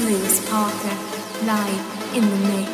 Luis Parker, live in the mix.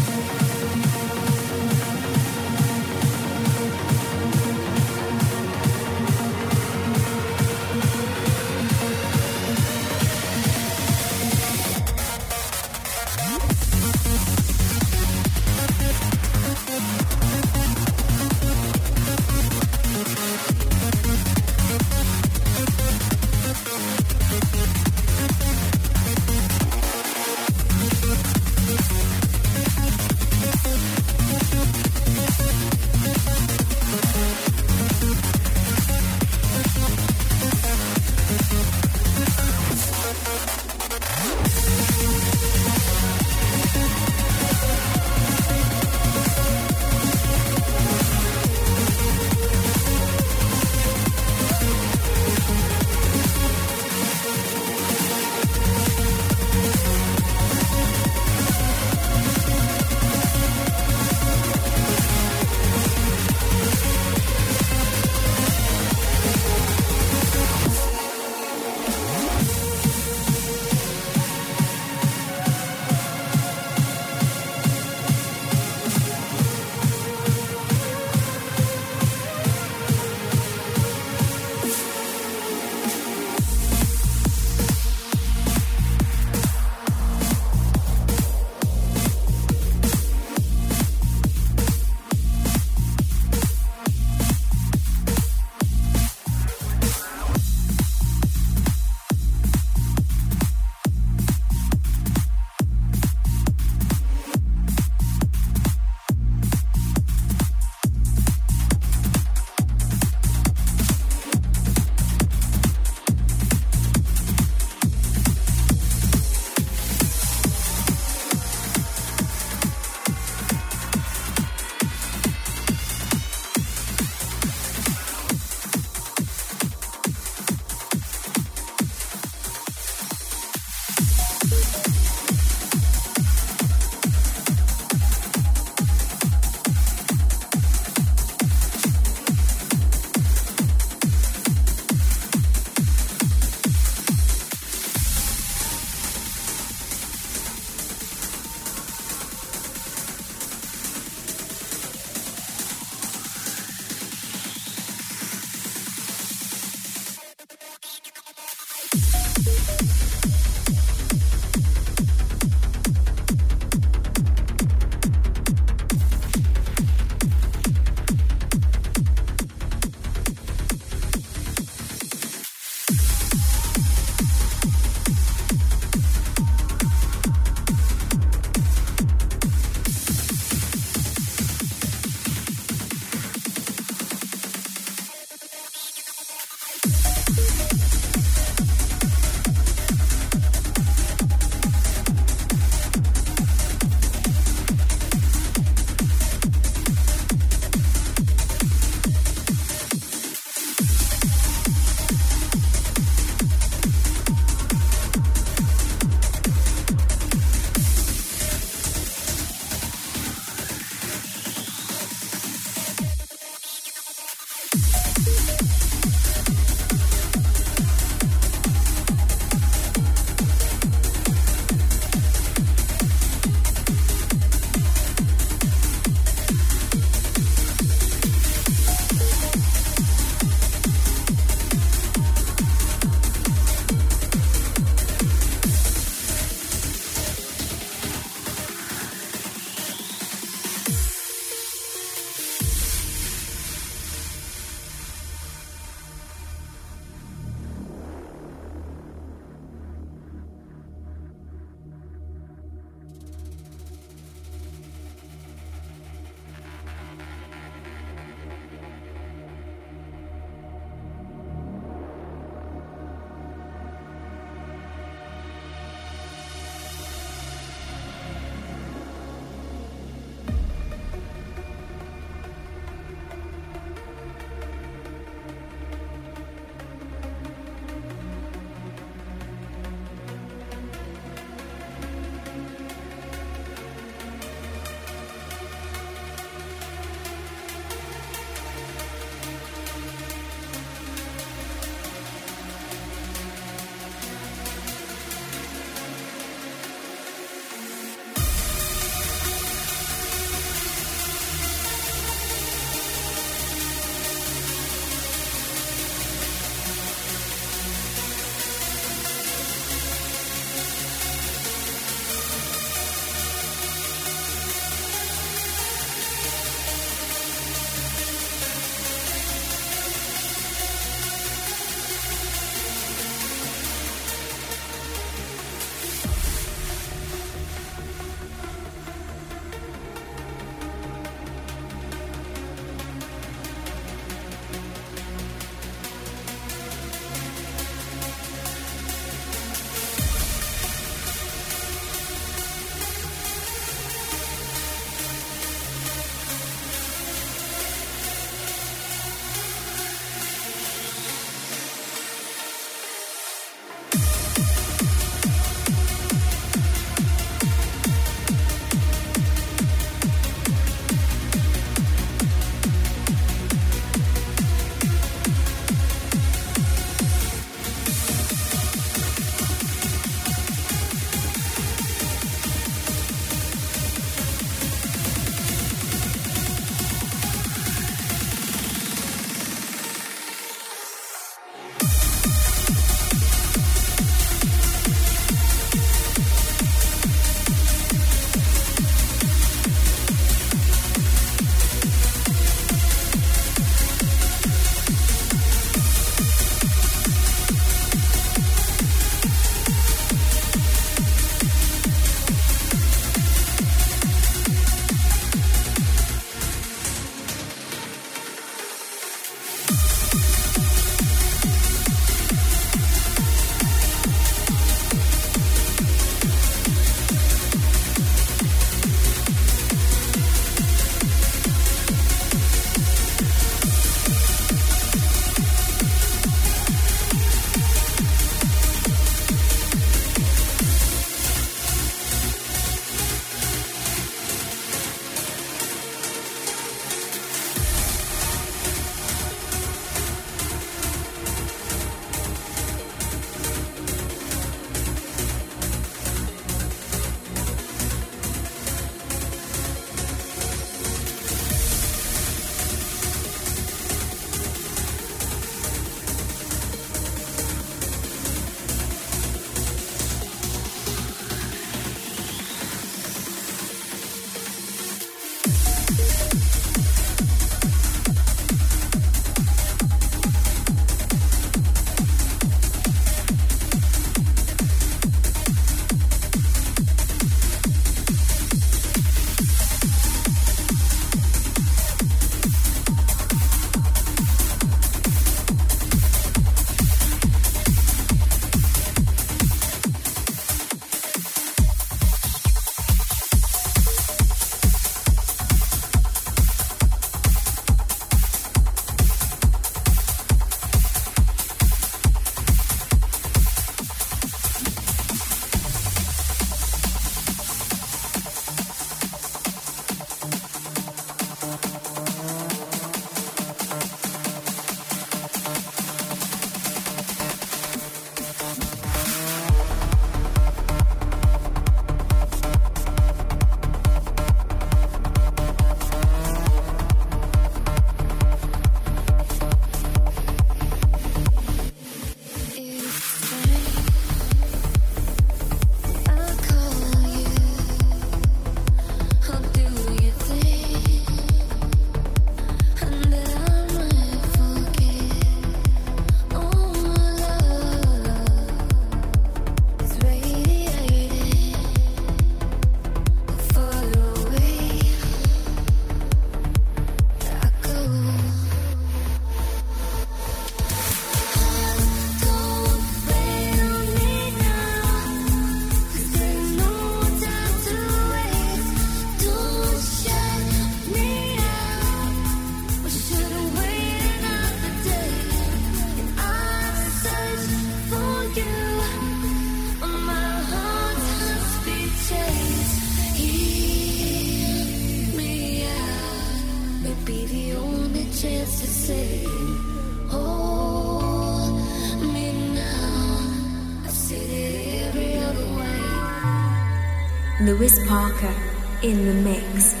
Luis Parker in the mix.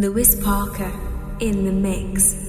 Luis Parker in the mix.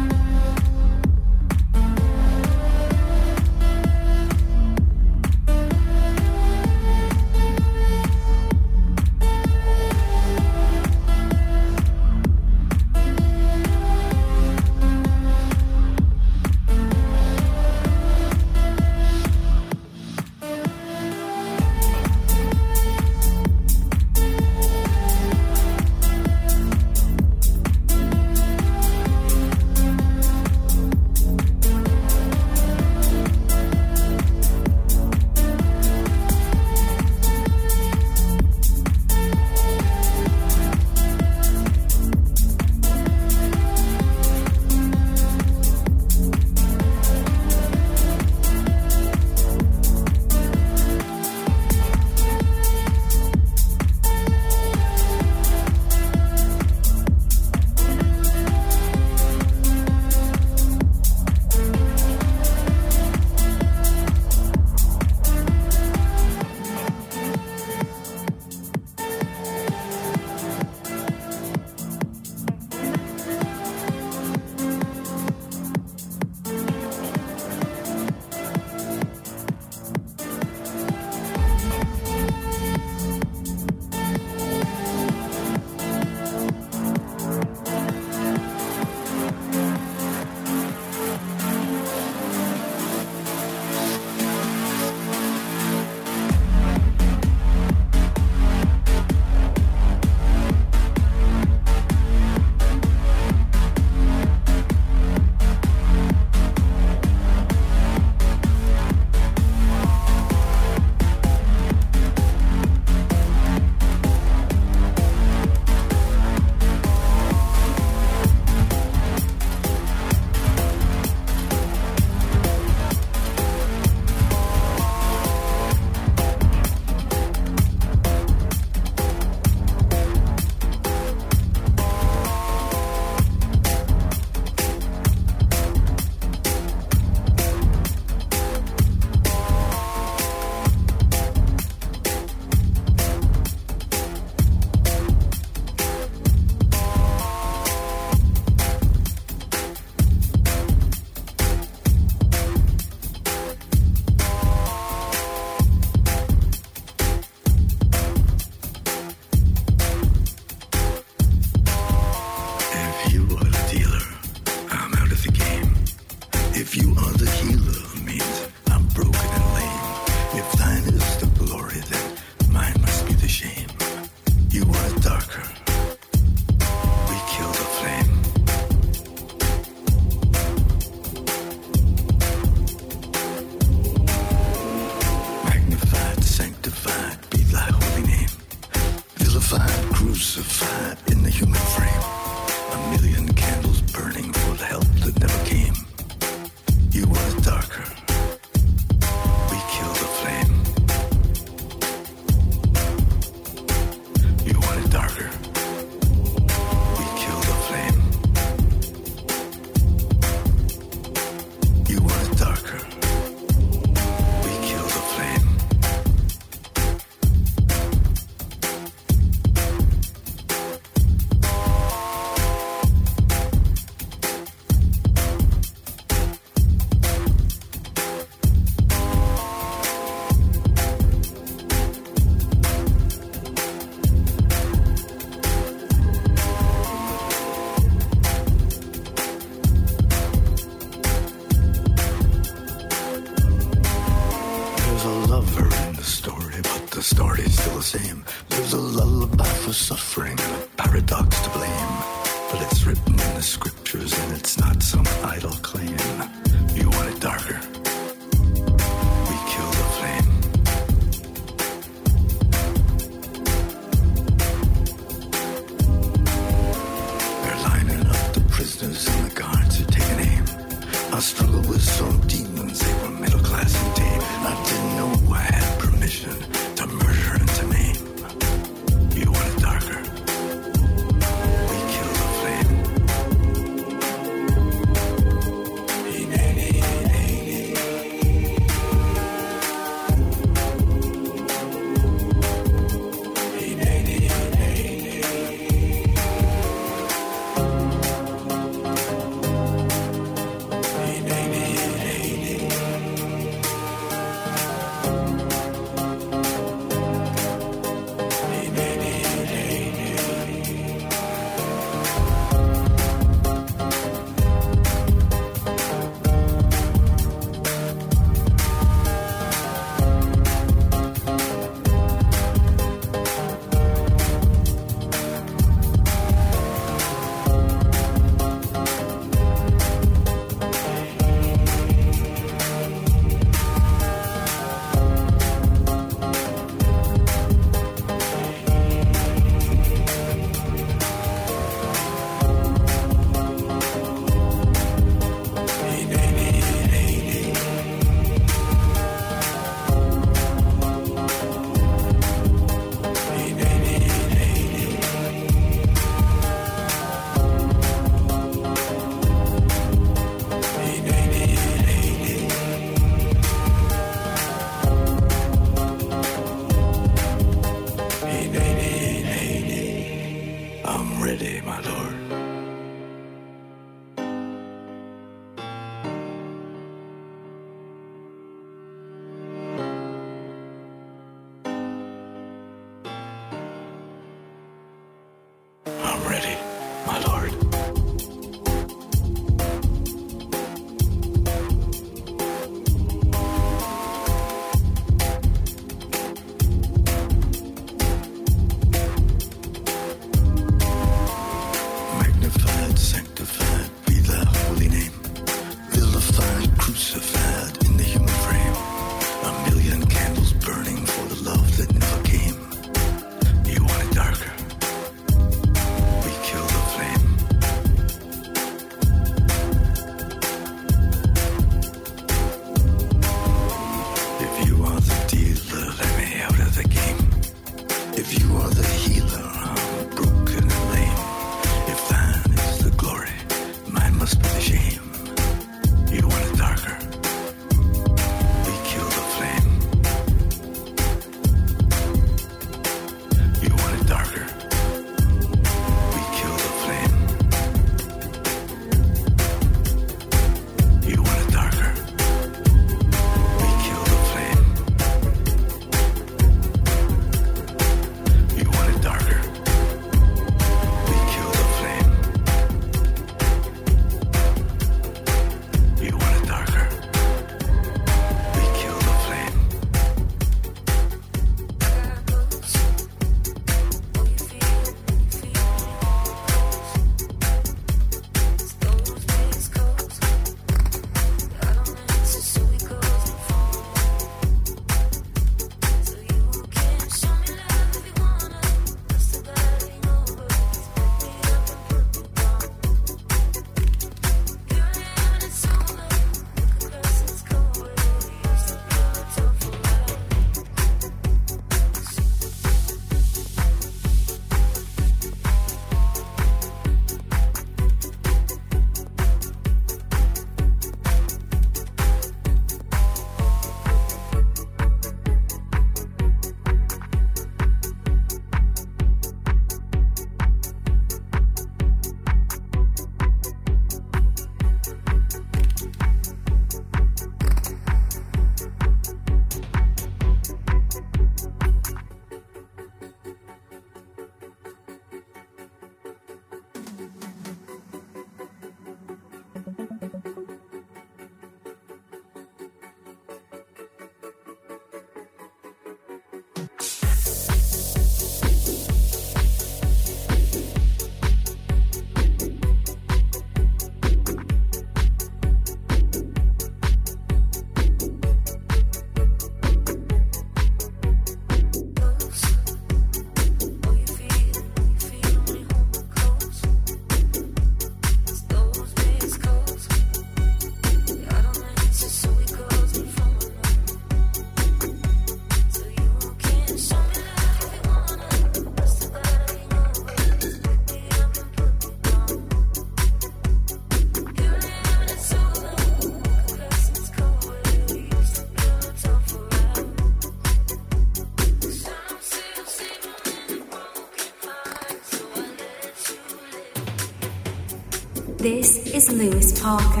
Parker,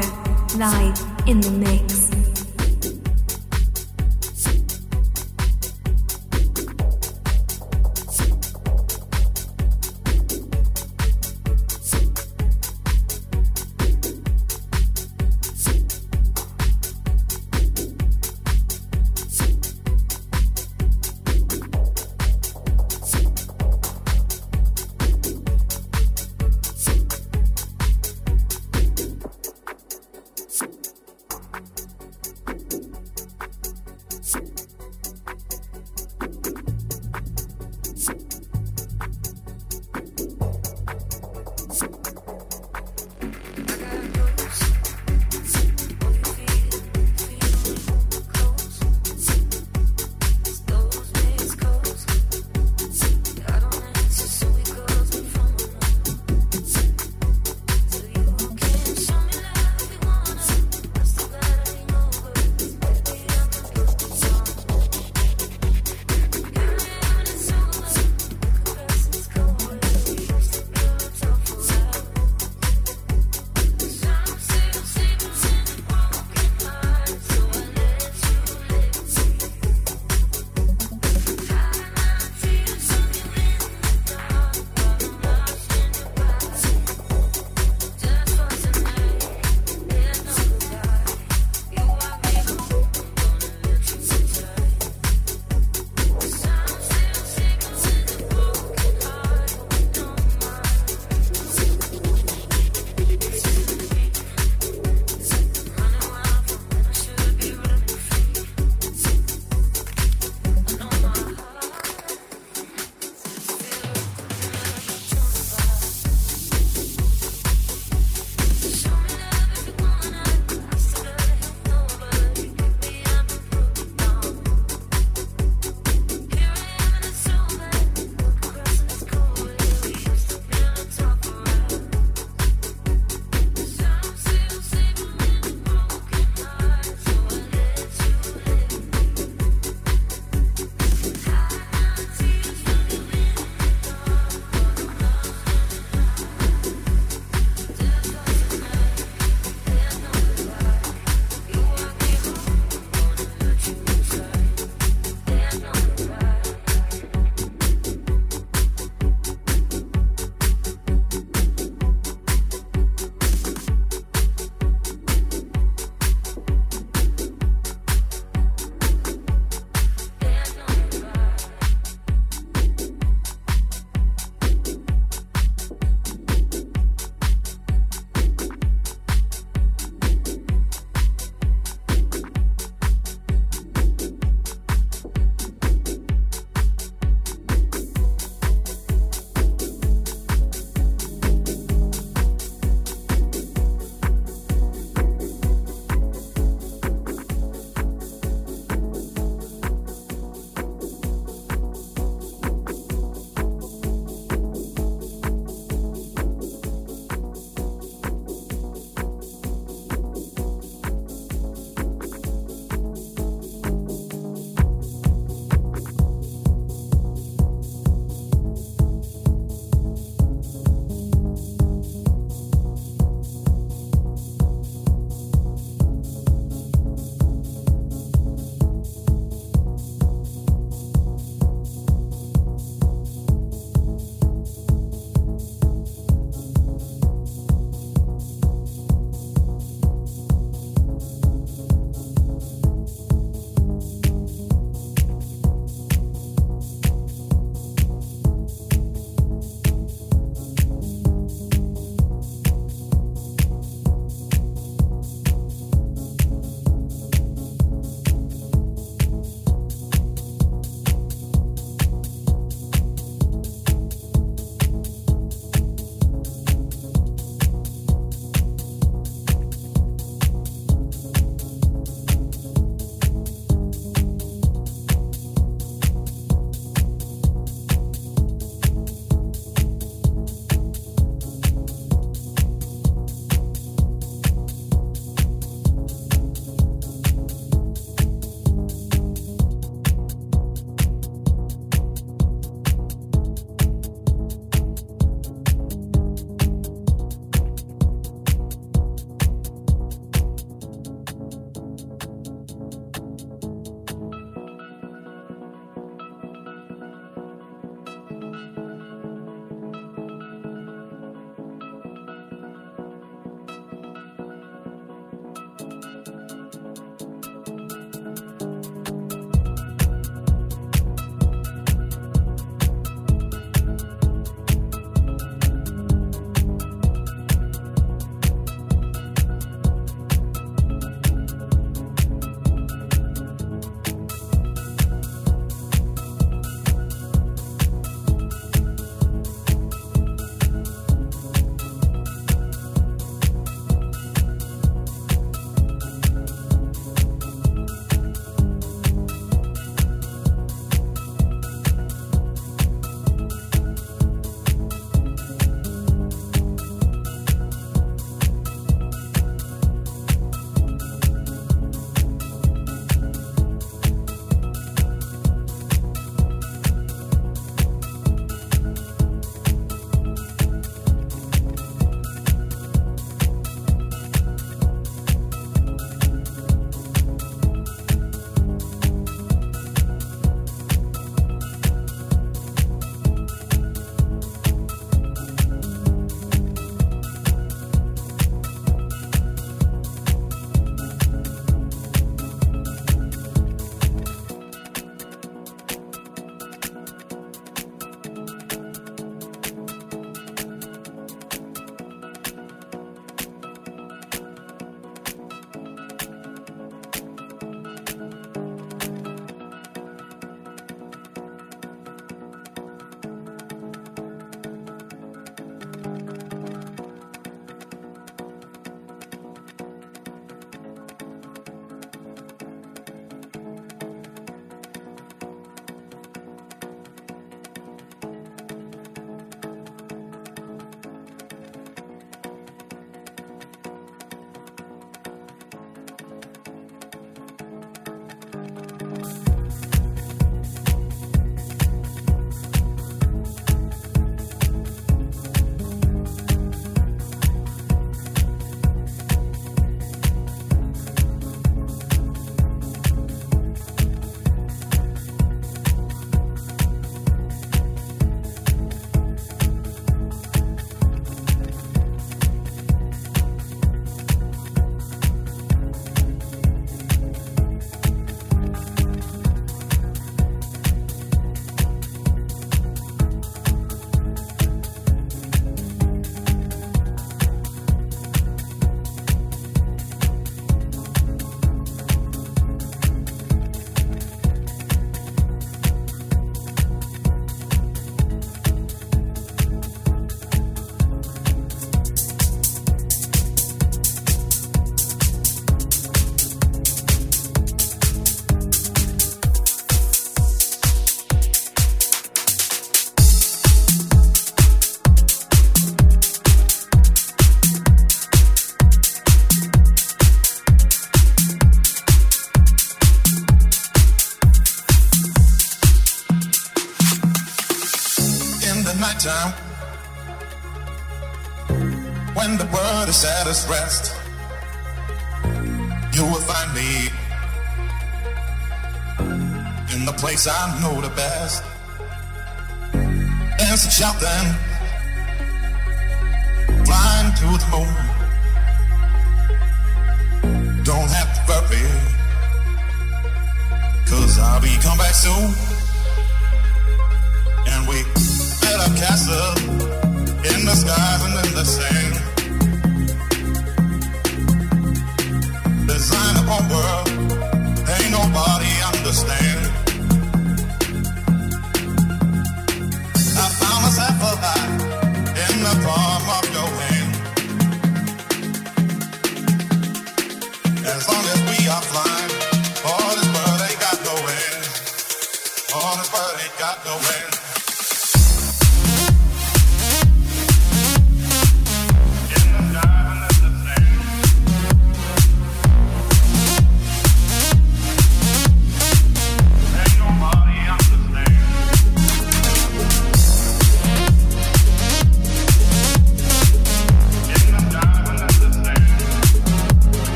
live in the mix.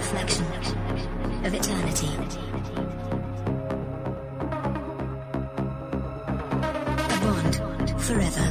Reflection of eternity. A bond forever